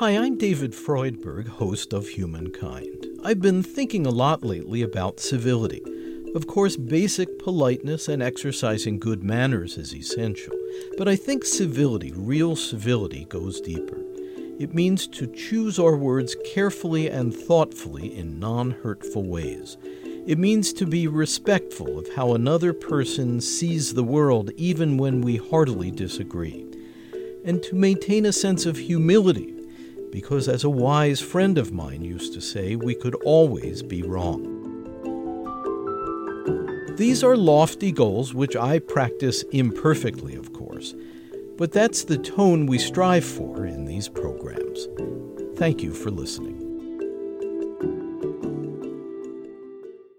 Hi, I'm David Freudberg, host of Humankind. I've been thinking a lot lately about civility. Of course, basic politeness and exercising good manners is essential, but I think civility, real civility, goes deeper. It means to choose our words carefully and thoughtfully in non hurtful ways. It means to be respectful of how another person sees the world even when we heartily disagree. And to maintain a sense of humility, because as a wise friend of mine used to say, we could always be wrong. These are lofty goals which I practice imperfectly, of course, but that's the tone we strive for in these programs. Thank you for listening.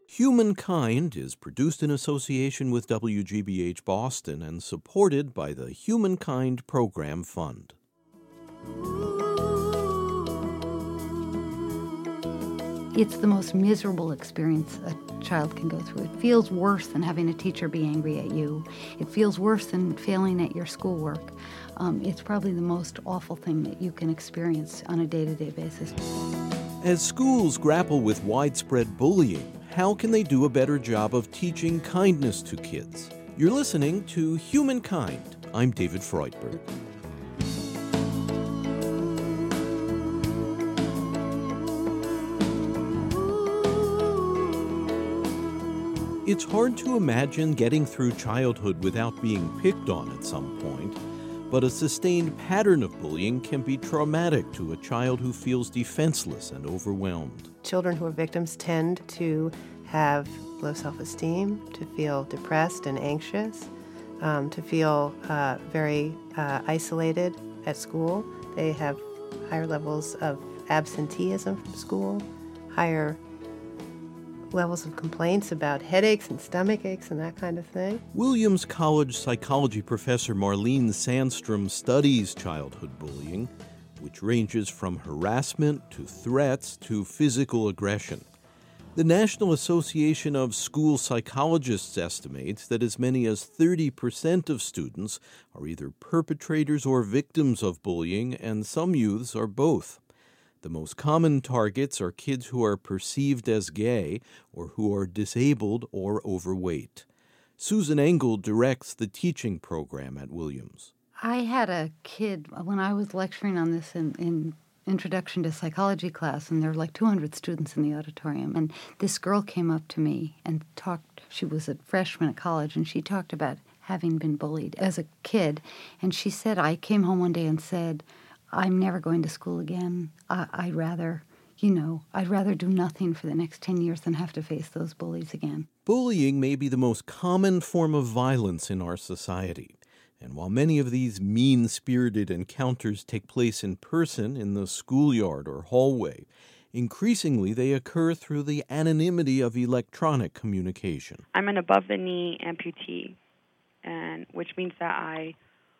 Humankind is produced in association with WGBH Boston and supported by the Humankind Program Fund. It's the most miserable experience a child can go through. It feels worse than having a teacher be angry at you. It feels worse than failing at your schoolwork. Um, it's probably the most awful thing that you can experience on a day to day basis. As schools grapple with widespread bullying, how can they do a better job of teaching kindness to kids? You're listening to Humankind. I'm David Freudberg. It's hard to imagine getting through childhood without being picked on at some point, but a sustained pattern of bullying can be traumatic to a child who feels defenseless and overwhelmed. Children who are victims tend to have low self esteem, to feel depressed and anxious, um, to feel uh, very uh, isolated at school. They have higher levels of absenteeism from school, higher levels of complaints about headaches and stomach aches and that kind of thing. Williams College psychology professor Marlene Sandstrom studies childhood bullying, which ranges from harassment to threats to physical aggression. The National Association of School Psychologists estimates that as many as 30% of students are either perpetrators or victims of bullying, and some youths are both. The most common targets are kids who are perceived as gay or who are disabled or overweight. Susan Engel directs the teaching program at Williams. I had a kid uh, when I was lecturing on this in, in introduction to psychology class and there were like 200 students in the auditorium and this girl came up to me and talked she was a freshman at college and she talked about having been bullied as a kid and she said i came home one day and said I'm never going to school again. I, I'd rather, you know, I'd rather do nothing for the next 10 years than have to face those bullies again. Bullying may be the most common form of violence in our society. And while many of these mean spirited encounters take place in person in the schoolyard or hallway, increasingly they occur through the anonymity of electronic communication. I'm an above the knee amputee, and which means that I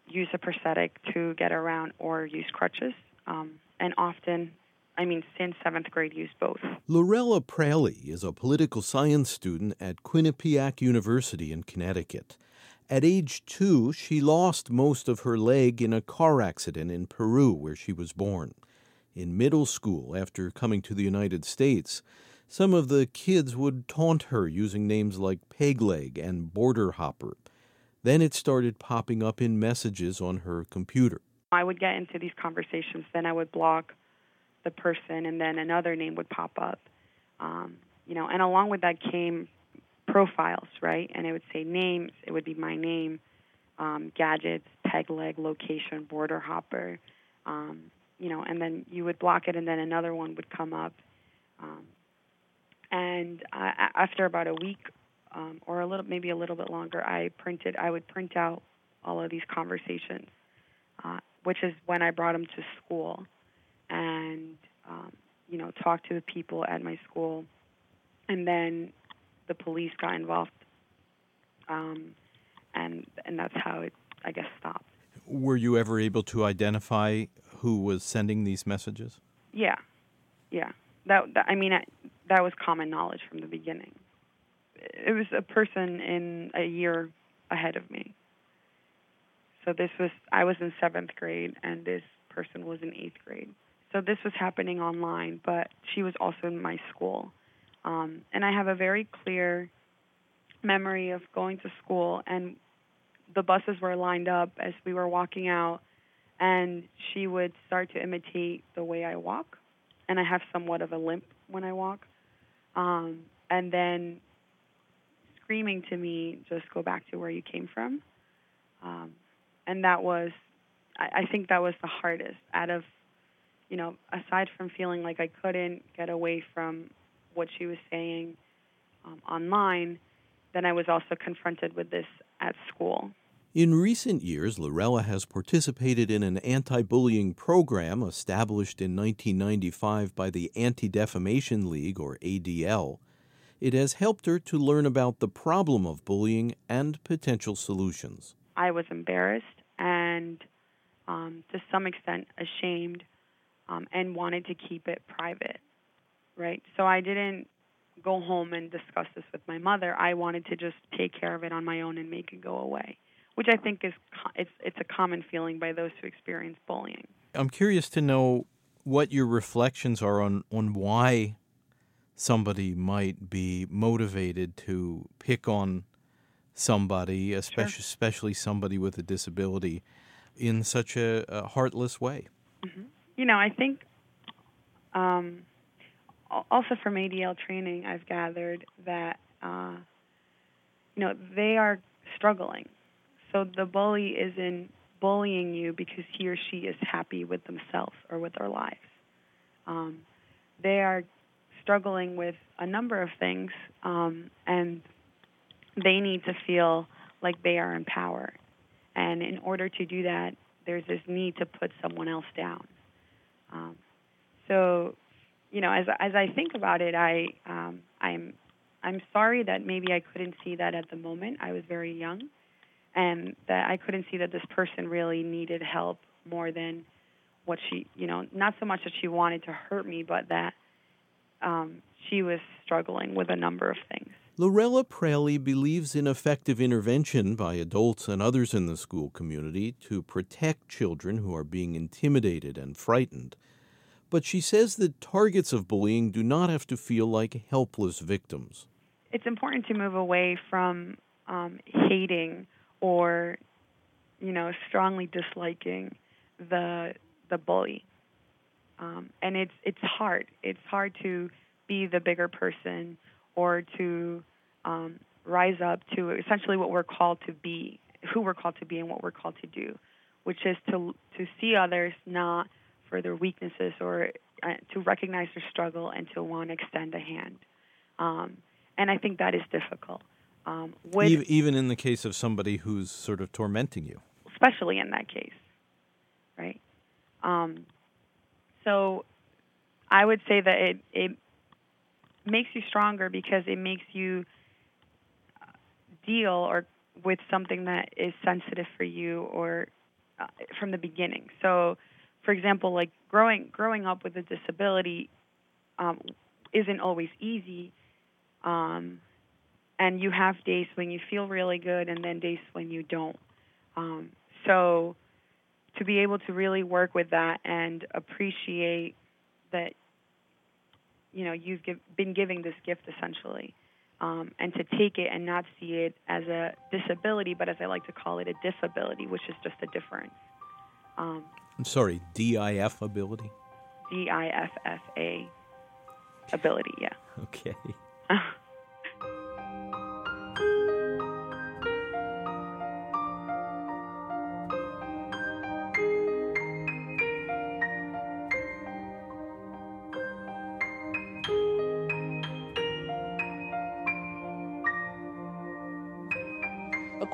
use a prosthetic to get around or use crutches. Um, and often, I mean, since seventh grade, use both. Lorella Praley is a political science student at Quinnipiac University in Connecticut. At age two, she lost most of her leg in a car accident in Peru, where she was born. In middle school, after coming to the United States, some of the kids would taunt her using names like peg leg and border hopper. Then it started popping up in messages on her computer. I would get into these conversations, then I would block the person, and then another name would pop up. Um, you know, and along with that came profiles, right? And it would say names. It would be my name, um, gadgets, peg leg, location, border hopper. Um, you know, and then you would block it, and then another one would come up. Um, and I, after about a week um, or a little maybe a little bit longer, I printed I would print out all of these conversations, uh, which is when I brought them to school, and um, you know talk to the people at my school, and then the police got involved, um, and and that's how it I guess stopped. Were you ever able to identify who was sending these messages? Yeah, yeah. That, that I mean, I, that was common knowledge from the beginning it was a person in a year ahead of me. So this was I was in seventh grade, and this person was in eighth grade. so this was happening online, but she was also in my school. Um, and I have a very clear memory of going to school, and the buses were lined up as we were walking out, and she would start to imitate the way I walk, and I have somewhat of a limp when I walk, um, and then screaming to me, "Just go back to where you came from," um, and that was, I, I think that was the hardest out of you know, aside from feeling like I couldn't get away from what she was saying um, online, then I was also confronted with this at school. In recent years, Lorella has participated in an anti bullying program established in 1995 by the Anti Defamation League, or ADL. It has helped her to learn about the problem of bullying and potential solutions. I was embarrassed and, um, to some extent, ashamed um, and wanted to keep it private, right? So I didn't go home and discuss this with my mother. I wanted to just take care of it on my own and make it go away, which I think is it's it's a common feeling by those who experience bullying. I'm curious to know what your reflections are on on why somebody might be motivated to pick on somebody, especially sure. especially somebody with a disability, in such a, a heartless way. Mm-hmm you know, I think um, also from ADL training, I've gathered that uh, you know they are struggling. So the bully isn't bullying you because he or she is happy with themselves or with their lives. Um, they are struggling with a number of things, um, and they need to feel like they are in power. And in order to do that, there's this need to put someone else down. Um, so, you know, as as I think about it, I um, I'm I'm sorry that maybe I couldn't see that at the moment. I was very young, and that I couldn't see that this person really needed help more than what she, you know, not so much that she wanted to hurt me, but that um, she was struggling with a number of things. Lorella Praley believes in effective intervention by adults and others in the school community to protect children who are being intimidated and frightened. But she says that targets of bullying do not have to feel like helpless victims. It's important to move away from um, hating or, you know, strongly disliking the the bully. Um, and it's it's hard. It's hard to be the bigger person or to um, rise up to essentially what we're called to be, who we're called to be, and what we're called to do, which is to to see others not for their weaknesses or uh, to recognize their struggle and to want to extend a hand. Um, and I think that is difficult. Um, with, even in the case of somebody who's sort of tormenting you, especially in that case, right? Um, so I would say that it it makes you stronger because it makes you deal or with something that is sensitive for you or uh, from the beginning. So, for example, like growing growing up with a disability um, isn't always easy, um, and you have days when you feel really good and then days when you don't. Um, so, to be able to really work with that and appreciate that, you know, you've give, been giving this gift essentially um, and to take it and not see it as a disability, but as I like to call it, a diffability, which is just a difference. Um, I'm sorry, DIF ability? D I F F A ability, yeah. Okay.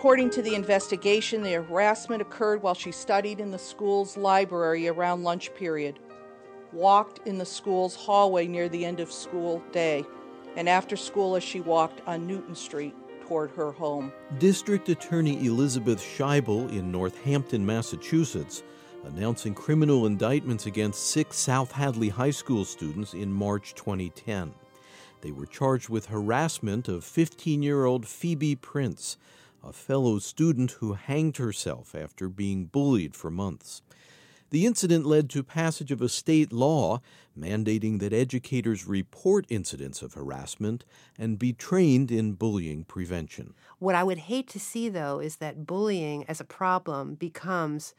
According to the investigation, the harassment occurred while she studied in the school's library around lunch period, walked in the school's hallway near the end of school day, and after school as she walked on Newton Street toward her home. District Attorney Elizabeth Scheibel in Northampton, Massachusetts, announcing criminal indictments against six South Hadley High School students in March 2010. They were charged with harassment of 15 year old Phoebe Prince a fellow student who hanged herself after being bullied for months. The incident led to passage of a state law mandating that educators report incidents of harassment and be trained in bullying prevention. What I would hate to see, though, is that bullying as a problem becomes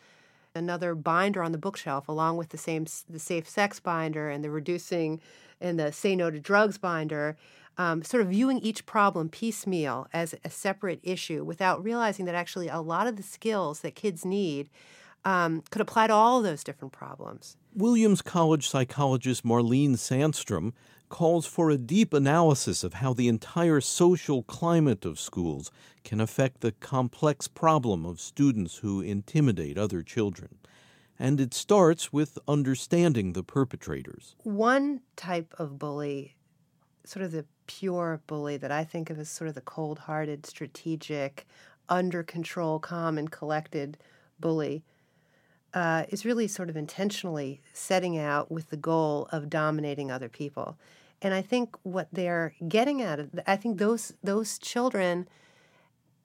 another binder on the bookshelf, along with the same the safe sex binder and the reducing and the say no to drugs binder. Um, sort of viewing each problem piecemeal as a separate issue without realizing that actually a lot of the skills that kids need um, could apply to all those different problems. Williams College psychologist Marlene Sandstrom calls for a deep analysis of how the entire social climate of schools can affect the complex problem of students who intimidate other children. And it starts with understanding the perpetrators. One type of bully, sort of the pure bully that I think of as sort of the cold hearted, strategic, under control, calm, and collected bully, uh, is really sort of intentionally setting out with the goal of dominating other people. And I think what they're getting at, I think those those children,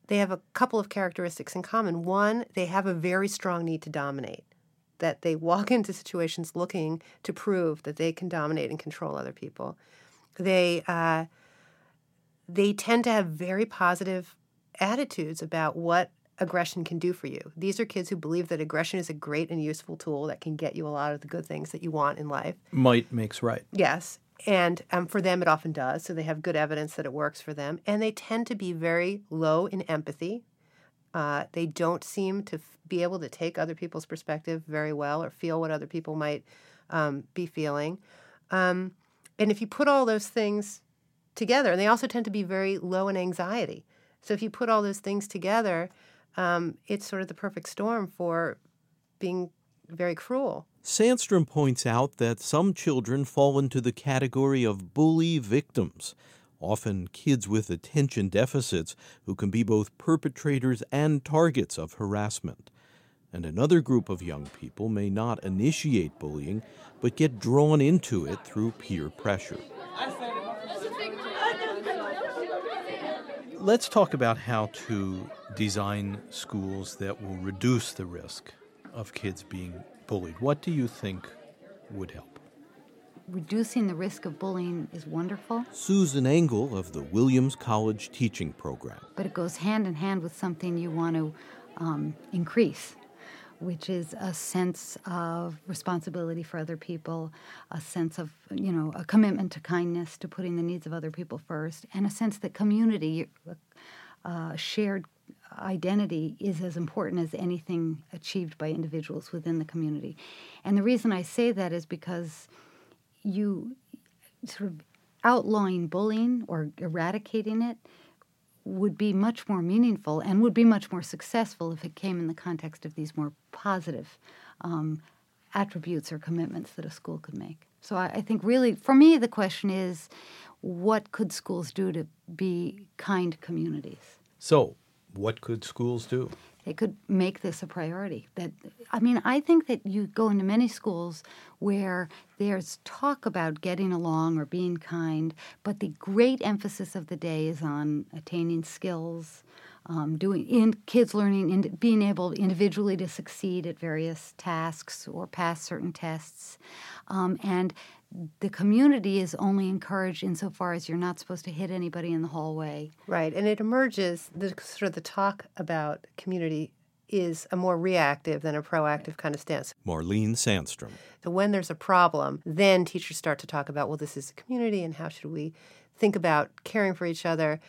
they have a couple of characteristics in common. One, they have a very strong need to dominate. That they walk into situations looking to prove that they can dominate and control other people. They uh, they tend to have very positive attitudes about what aggression can do for you. These are kids who believe that aggression is a great and useful tool that can get you a lot of the good things that you want in life. Might makes right. Yes. And um, for them, it often does. So they have good evidence that it works for them. And they tend to be very low in empathy. Uh, they don't seem to f- be able to take other people's perspective very well or feel what other people might um, be feeling. Um, and if you put all those things together, and they also tend to be very low in anxiety. So if you put all those things together, um, it's sort of the perfect storm for being very cruel. Sandstrom points out that some children fall into the category of bully victims, often kids with attention deficits who can be both perpetrators and targets of harassment. And another group of young people may not initiate bullying, but get drawn into it through peer pressure. Let's talk about how to design schools that will reduce the risk of kids being bullied. What do you think would help? Reducing the risk of bullying is wonderful. Susan Engel of the Williams College Teaching Program. But it goes hand in hand with something you want to um, increase, which is a sense of responsibility for other people, a sense of, you know, a commitment to kindness, to putting the needs of other people first, and a sense that community, uh, shared identity is as important as anything achieved by individuals within the community. And the reason I say that is because you sort of outlawing bullying or eradicating it would be much more meaningful and would be much more successful if it came in the context of these more positive um, attributes or commitments that a school could make. So I, I think really, for me, the question is what could schools do to be kind communities? So, what could schools do? They could make this a priority. That I mean, I think that you go into many schools where there's talk about getting along or being kind, but the great emphasis of the day is on attaining skills, um, doing in kids learning, and being able individually to succeed at various tasks or pass certain tests, um, and the community is only encouraged insofar as you're not supposed to hit anybody in the hallway. Right, and it emerges the sort of the talk about community is a more reactive than a proactive kind of stance. Marlene Sandstrom. So when there's a problem, then teachers start to talk about, well, this is a community, and how should we think about caring for each other.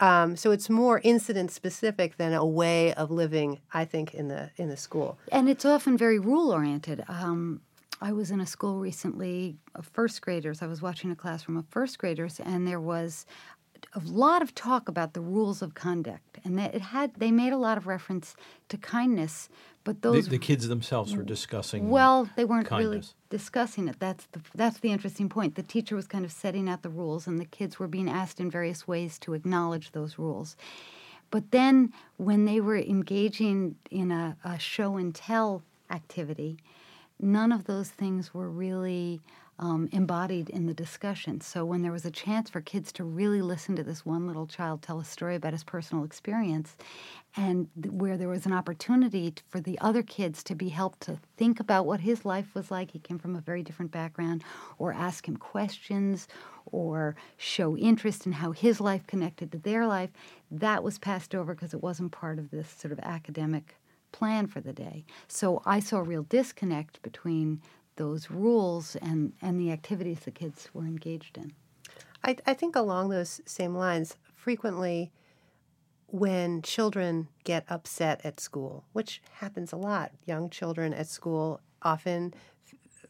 Um, so it's more incident specific than a way of living, I think, in the in the school. And it's often very rule oriented. Um, I was in a school recently of first graders. I was watching a classroom of first graders, and there was a lot of talk about the rules of conduct, and that it had they made a lot of reference to kindness, but those the, the kids themselves were discussing. Well, they weren't kindness. really discussing it. That's the that's the interesting point. The teacher was kind of setting out the rules, and the kids were being asked in various ways to acknowledge those rules. But then, when they were engaging in a, a show and tell activity, none of those things were really um, embodied in the discussion. So when there was a chance for kids to really listen to this one little child tell a story about his personal experience, and th- where there was an opportunity t- for the other kids to be helped to think about what his life was like, he came from a very different background, or ask him questions, or show interest in how his life connected to their life, that was passed over because it wasn't part of this sort of academic plan for the day. So I saw a real disconnect between those rules and, and the activities the kids were engaged in. I, I think along those same lines, frequently when children get upset at school, which happens a lot, young children at school often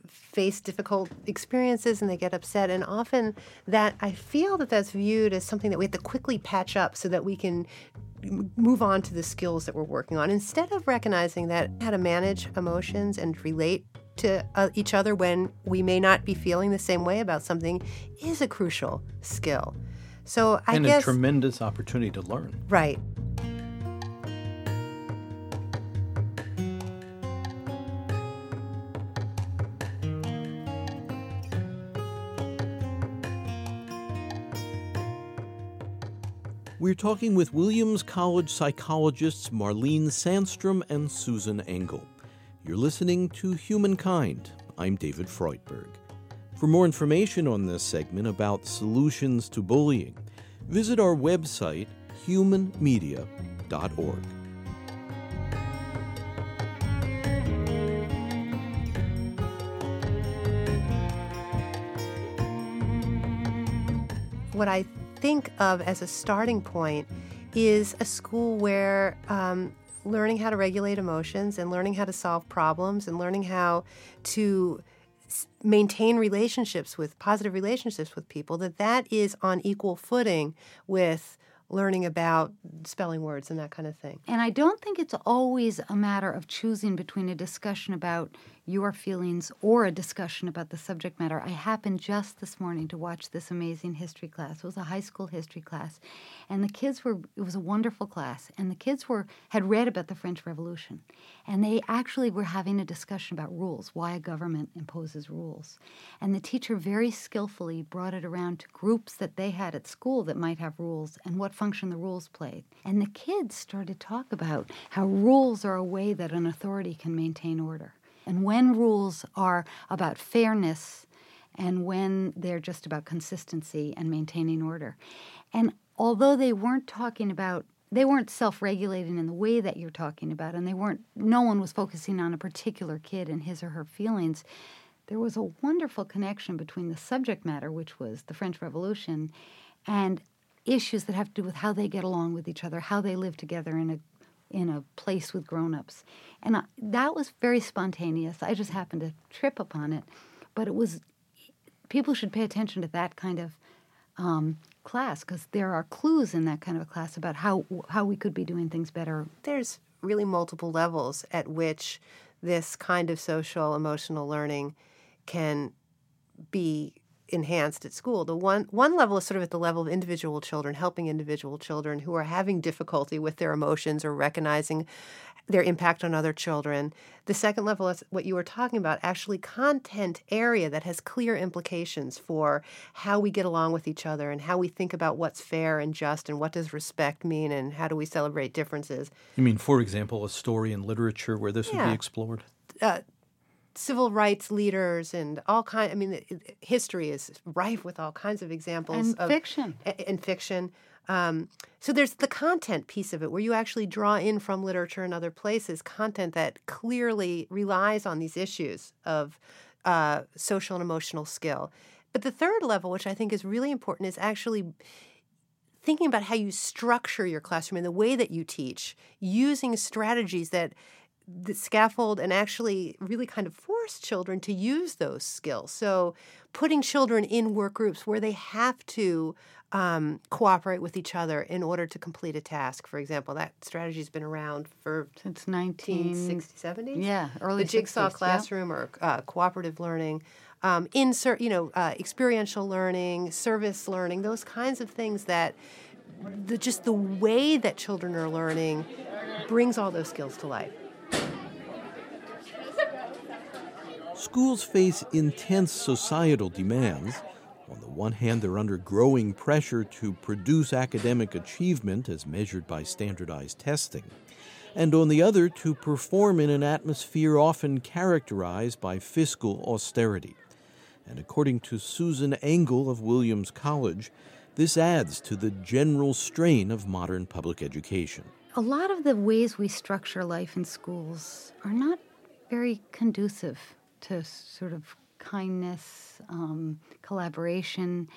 face difficult experiences and they get upset and often that i feel that that's viewed as something that we have to quickly patch up so that we can move on to the skills that we're working on instead of recognizing that how to manage emotions and relate to uh, each other when we may not be feeling the same way about something is a crucial skill. So I and guess a tremendous opportunity to learn. right. We're talking with Williams College psychologists Marlene Sandstrom and Susan Engel. You're listening to Humankind. I'm David Freudberg. For more information on this segment about solutions to bullying, visit our website, humanmedia.org. what I think of as a starting point is a school where um, learning how to regulate emotions and learning how to solve problems and learning how to maintain relationships with positive relationships with people that that is on equal footing with learning about spelling words and that kind of thing. And I don't think it's always a matter of choosing between a discussion about your feelings or a discussion about the subject matter. I happened just this morning to watch this amazing history class. It was a high school history class. And the kids were it was a wonderful class and the kids were had read about the French Revolution. And they actually were having a discussion about rules, why a government imposes rules. And the teacher very skillfully brought it around to groups that they had at school that might have rules and what function the rules played. And the kids started to talk about how rules are a way that an authority can maintain order. And when rules are about fairness and when they're just about consistency and maintaining order. And although they weren't talking about they weren't self-regulating in the way that you're talking about and they weren't no one was focusing on a particular kid and his or her feelings there was a wonderful connection between the subject matter which was the french revolution and issues that have to do with how they get along with each other how they live together in a in a place with grown-ups. And I, that was very spontaneous. I just happened to trip upon it. But it was people should pay attention to that kind of um, class because there are clues in that kind of a class about how how we could be doing things better. there's really multiple levels at which this kind of social emotional learning can be enhanced at school. The one one level is sort of at the level of individual children, helping individual children who are having difficulty with their emotions or recognizing their impact on other children. The second level is what you were talking about, actually content area that has clear implications for how we get along with each other and how we think about what's fair and just and what does respect mean and how do we celebrate differences. You mean, for example, a story in literature where this would be explored? uh, civil rights leaders and all kind. I mean, history is rife with all kinds of examples And of fiction. and fiction. Um, so there's the content piece of it, where you actually draw in from literature and other places content that clearly relies on these issues of uh, social and emotional skill. But the third level, which I think is really important, is actually thinking about how you structure your classroom and the way that you teach, using strategies that that scaffold and actually really kind of force children to use those skills. So, putting children in work groups where they have to um, cooperate with each other in order to complete a task, for example, that strategy's been around for Since 19 1960s, 70s Yeah, early the jigsaw 60s, yeah. classroom or uh, cooperative learning, um, insert, you know, uh, experiential learning, service learning, those kinds of things that the, just the way that children are learning brings all those skills to life. Schools face intense societal demands. On the one hand, they're under growing pressure to produce academic achievement as measured by standardized testing, and on the other, to perform in an atmosphere often characterized by fiscal austerity. And according to Susan Engel of Williams College, this adds to the general strain of modern public education. A lot of the ways we structure life in schools are not very conducive to sort of kindness, um, collaboration.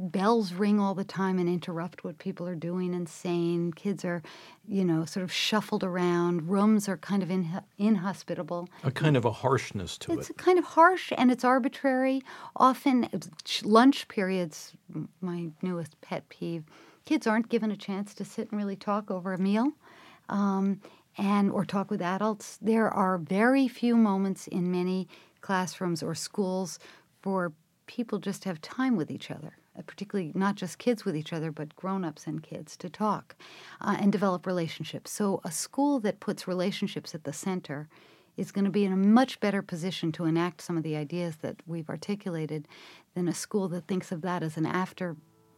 Bells ring all the time and interrupt what people are doing and saying. Kids are, you know, sort of shuffled around. Rooms are kind of in, inhospitable. A kind of a harshness to it's it. It's kind of harsh and it's arbitrary. Often, lunch periods, my newest pet peeve, kids aren't given a chance to sit and really talk over a meal. Um, and or talk with adults. There are very few moments in many classrooms or schools for people just to have time with each other, uh, particularly not just kids with each other, but grown ups and kids to talk uh, and develop relationships. So, a school that puts relationships at the center is going to be in a much better position to enact some of the ideas that we've articulated than a school that thinks of that as an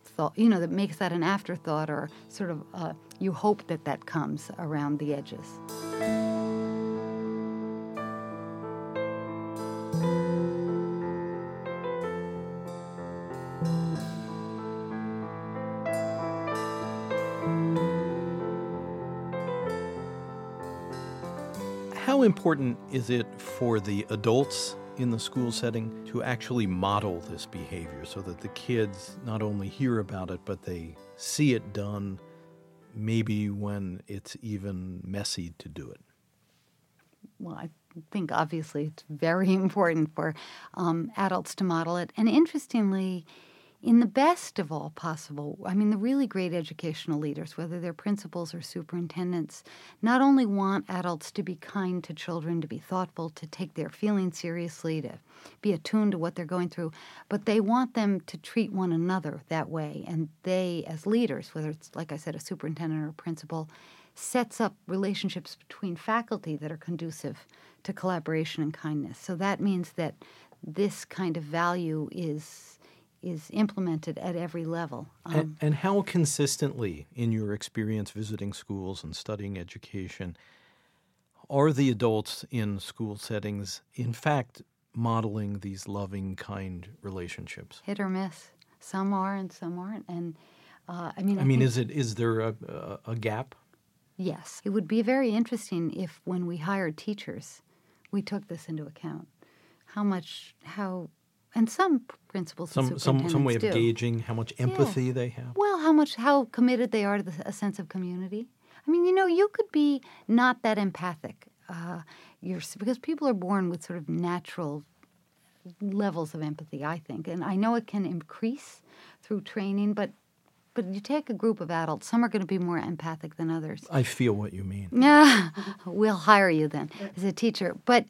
afterthought, you know, that makes that an afterthought or sort of uh, you hope that that comes around the edges. How important is it for the adults in the school setting to actually model this behavior so that the kids not only hear about it, but they see it done, maybe when it's even messy to do it? Well, I think obviously it's very important for um, adults to model it. And interestingly, in the best of all possible, I mean, the really great educational leaders, whether they're principals or superintendents, not only want adults to be kind to children, to be thoughtful, to take their feelings seriously, to be attuned to what they're going through, but they want them to treat one another that way. And they, as leaders, whether it's, like I said, a superintendent or a principal, sets up relationships between faculty that are conducive to collaboration and kindness. So that means that this kind of value is is implemented at every level. Um, and, and, how consistently, in your experience visiting schools and studying education, are the adults in school settings, in fact, modeling these loving, kind relationships? Hit or miss. Some are, and some aren't. And uh, I mean, I, I mean, is it is there a, a, a gap? Yes, it would be very interesting if, when we hired teachers, we took this into account. How much, how and some principals some some some way of do. gauging how much empathy yeah. they have. Well how much how committed they are to the, a sense of community. I mean you know you could be not that empathic uh, you're, because people are born with sort of natural levels of empathy i think. And i know it can increase through training but but you take a group of adults some are going to be more empathic than others. I feel what you mean. Yeah we'll hire you then as a teacher. But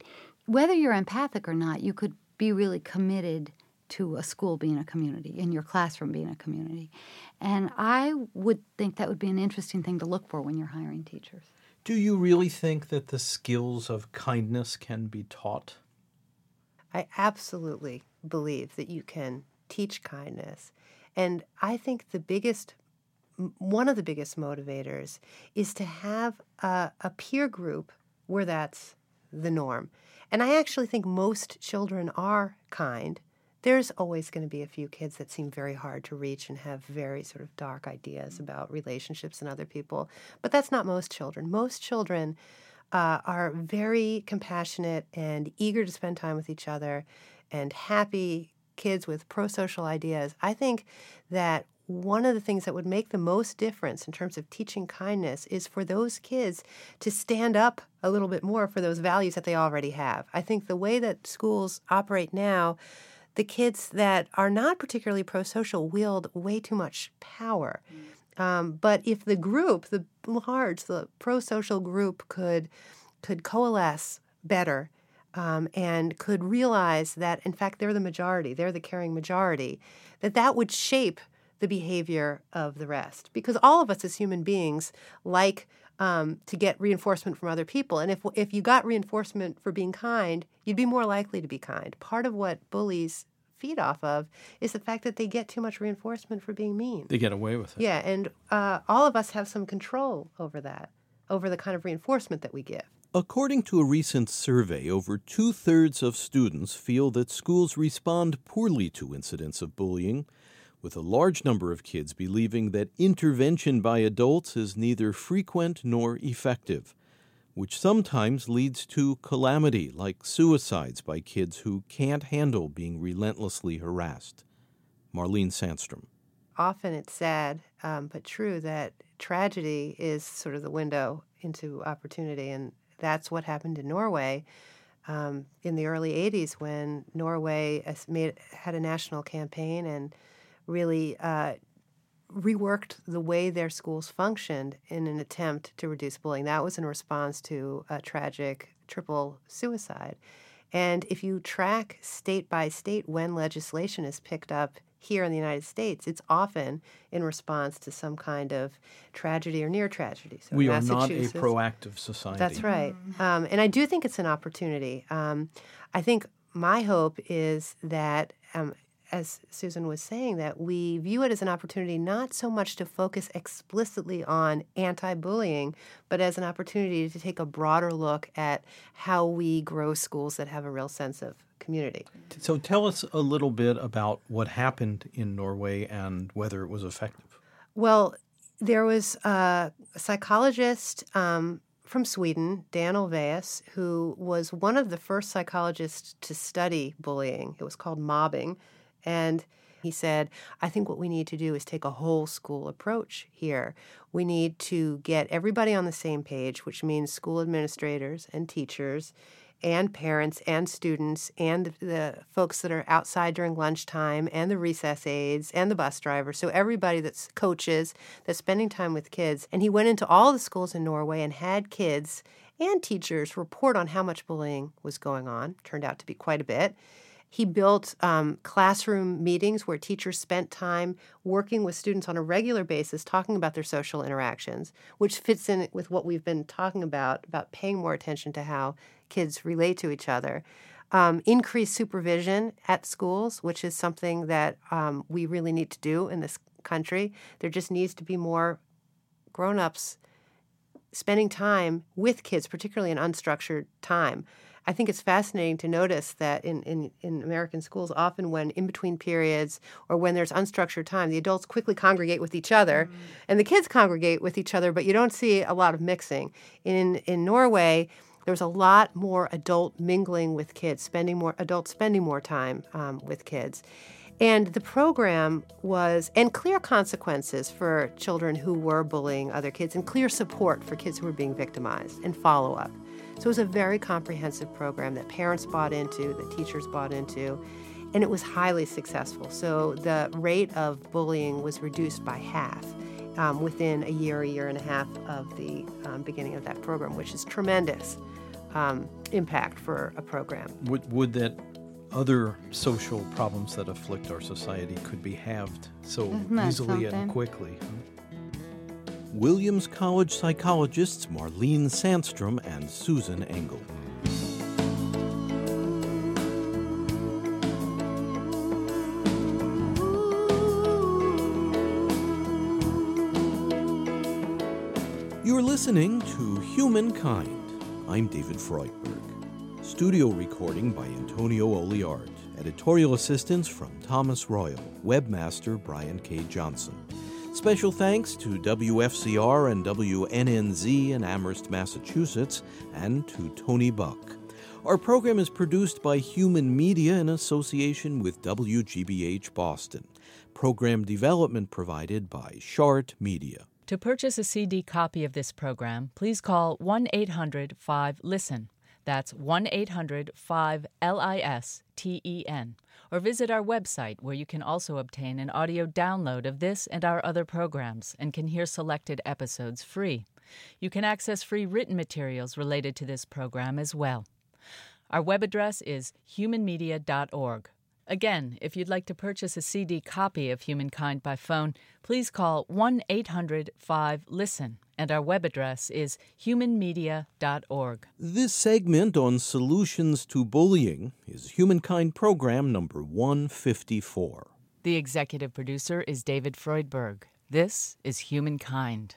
whether you're empathic or not you could be really committed to a school being a community, in your classroom being a community. And I would think that would be an interesting thing to look for when you're hiring teachers. Do you really think that the skills of kindness can be taught? I absolutely believe that you can teach kindness. And I think the biggest, one of the biggest motivators is to have a, a peer group where that's the norm. And I actually think most children are kind. There's always going to be a few kids that seem very hard to reach and have very sort of dark ideas about relationships and other people. But that's not most children. Most children uh, are very compassionate and eager to spend time with each other and happy kids with pro social ideas. I think that one of the things that would make the most difference in terms of teaching kindness is for those kids to stand up a little bit more for those values that they already have. I think the way that schools operate now, the kids that are not particularly pro social wield way too much power. Um, but if the group, the large, the pro social group could could coalesce better um, and could realize that in fact they're the majority, they're the caring majority, that that would shape the behavior of the rest. Because all of us as human beings like um, to get reinforcement from other people. And if if you got reinforcement for being kind, you'd be more likely to be kind. Part of what bullies feed off of is the fact that they get too much reinforcement for being mean. They get away with it. Yeah, and uh, all of us have some control over that, over the kind of reinforcement that we give. According to a recent survey, over two thirds of students feel that schools respond poorly to incidents of bullying, with a large number of kids believing that intervention by adults is neither frequent nor effective, which sometimes leads to calamity like suicides by kids who can't handle being relentlessly harassed. Marlene Sandstrom. Often it's sad, um, but true, that tragedy is sort of the window into opportunity. And that's what happened in Norway um, in the early 80s when Norway made, had a national campaign and really uh, reworked the way their schools functioned in an attempt to reduce bullying. That was in response to a tragic triple suicide. And if you track state by state when legislation is picked up here in the United States, it's often in response to some kind of tragedy or near tragedy. So we are not a proactive society. That's right. Um, and I do think it's an opportunity. Um, I think my hope is that um, as Susan was saying, that we view it as an opportunity not so much to focus explicitly on anti bullying, but as an opportunity to take a broader look at how we grow schools that have a real sense of community. So tell us a little bit about what happened in Norway and whether it was effective. Well, there was a psychologist um, from Sweden, Dan Olweus, who was one of the first psychologists to study bullying. It was called mobbing and he said, I think what we need to do is take a whole school approach here. We need to get everybody on the same page, which means school administrators and teachers and parents and students and the, folks that are outside during lunchtime and the recess aides and the bus drivers. So everybody that's coaches that's spending time with kids. And he went into all the schools in Norway and had kids and teachers report on how much bullying was going on. Turned out to be quite a bit. He built um, classroom meetings where teachers spent time working with students on a regular basis, talking about their social interactions, which fits in with what we've been talking about, about paying more attention to how kids relate to each other. Um, increased supervision at schools, which is something that um, we really need to do in this country. There just needs to be more grown ups spending time with kids, particularly in unstructured time. I think it's fascinating to notice that in, in, in American schools, often when in between periods or when there's unstructured time, the adults quickly congregate with each other mm. and the kids congregate with each other, but you don't see a lot of mixing. In, in Norway, there's a lot more adult mingling with kids, spending more adults spending more time um, with kids. And the program was, and clear consequences for children who were bullying other kids, and clear support for kids who were being victimized, and follow up. So it was a very comprehensive program that parents bought into, that teachers bought into, and it was highly successful. So the rate of bullying was reduced by half um, within a year, a year and a half of the um, beginning of that program, which is tremendous um, impact for a program. Would, would that other social problems that afflict our society could be halved so easily something? and quickly? Williams College psychologists Marlene Sandstrom and Susan Engel. You're listening to Humankind. I'm David Freudberg. Studio recording by Antonio Oliart. Editorial assistance from Thomas Royal. Webmaster Brian K. Johnson. Special thanks to WFCR and WNNZ in Amherst, Massachusetts, and to Tony Buck. Our program is produced by Human Media in association with WGBH Boston. Program development provided by Shart Media. To purchase a CD copy of this program, please call 1 800 5 LISTEN. That's 1 800 5 L I S T E N. Or visit our website where you can also obtain an audio download of this and our other programs and can hear selected episodes free. You can access free written materials related to this program as well. Our web address is humanmedia.org. Again, if you'd like to purchase a CD copy of Humankind by phone, please call 1 800 5 LISTEN, and our web address is humanmedia.org. This segment on solutions to bullying is Humankind Program number 154. The executive producer is David Freudberg. This is Humankind.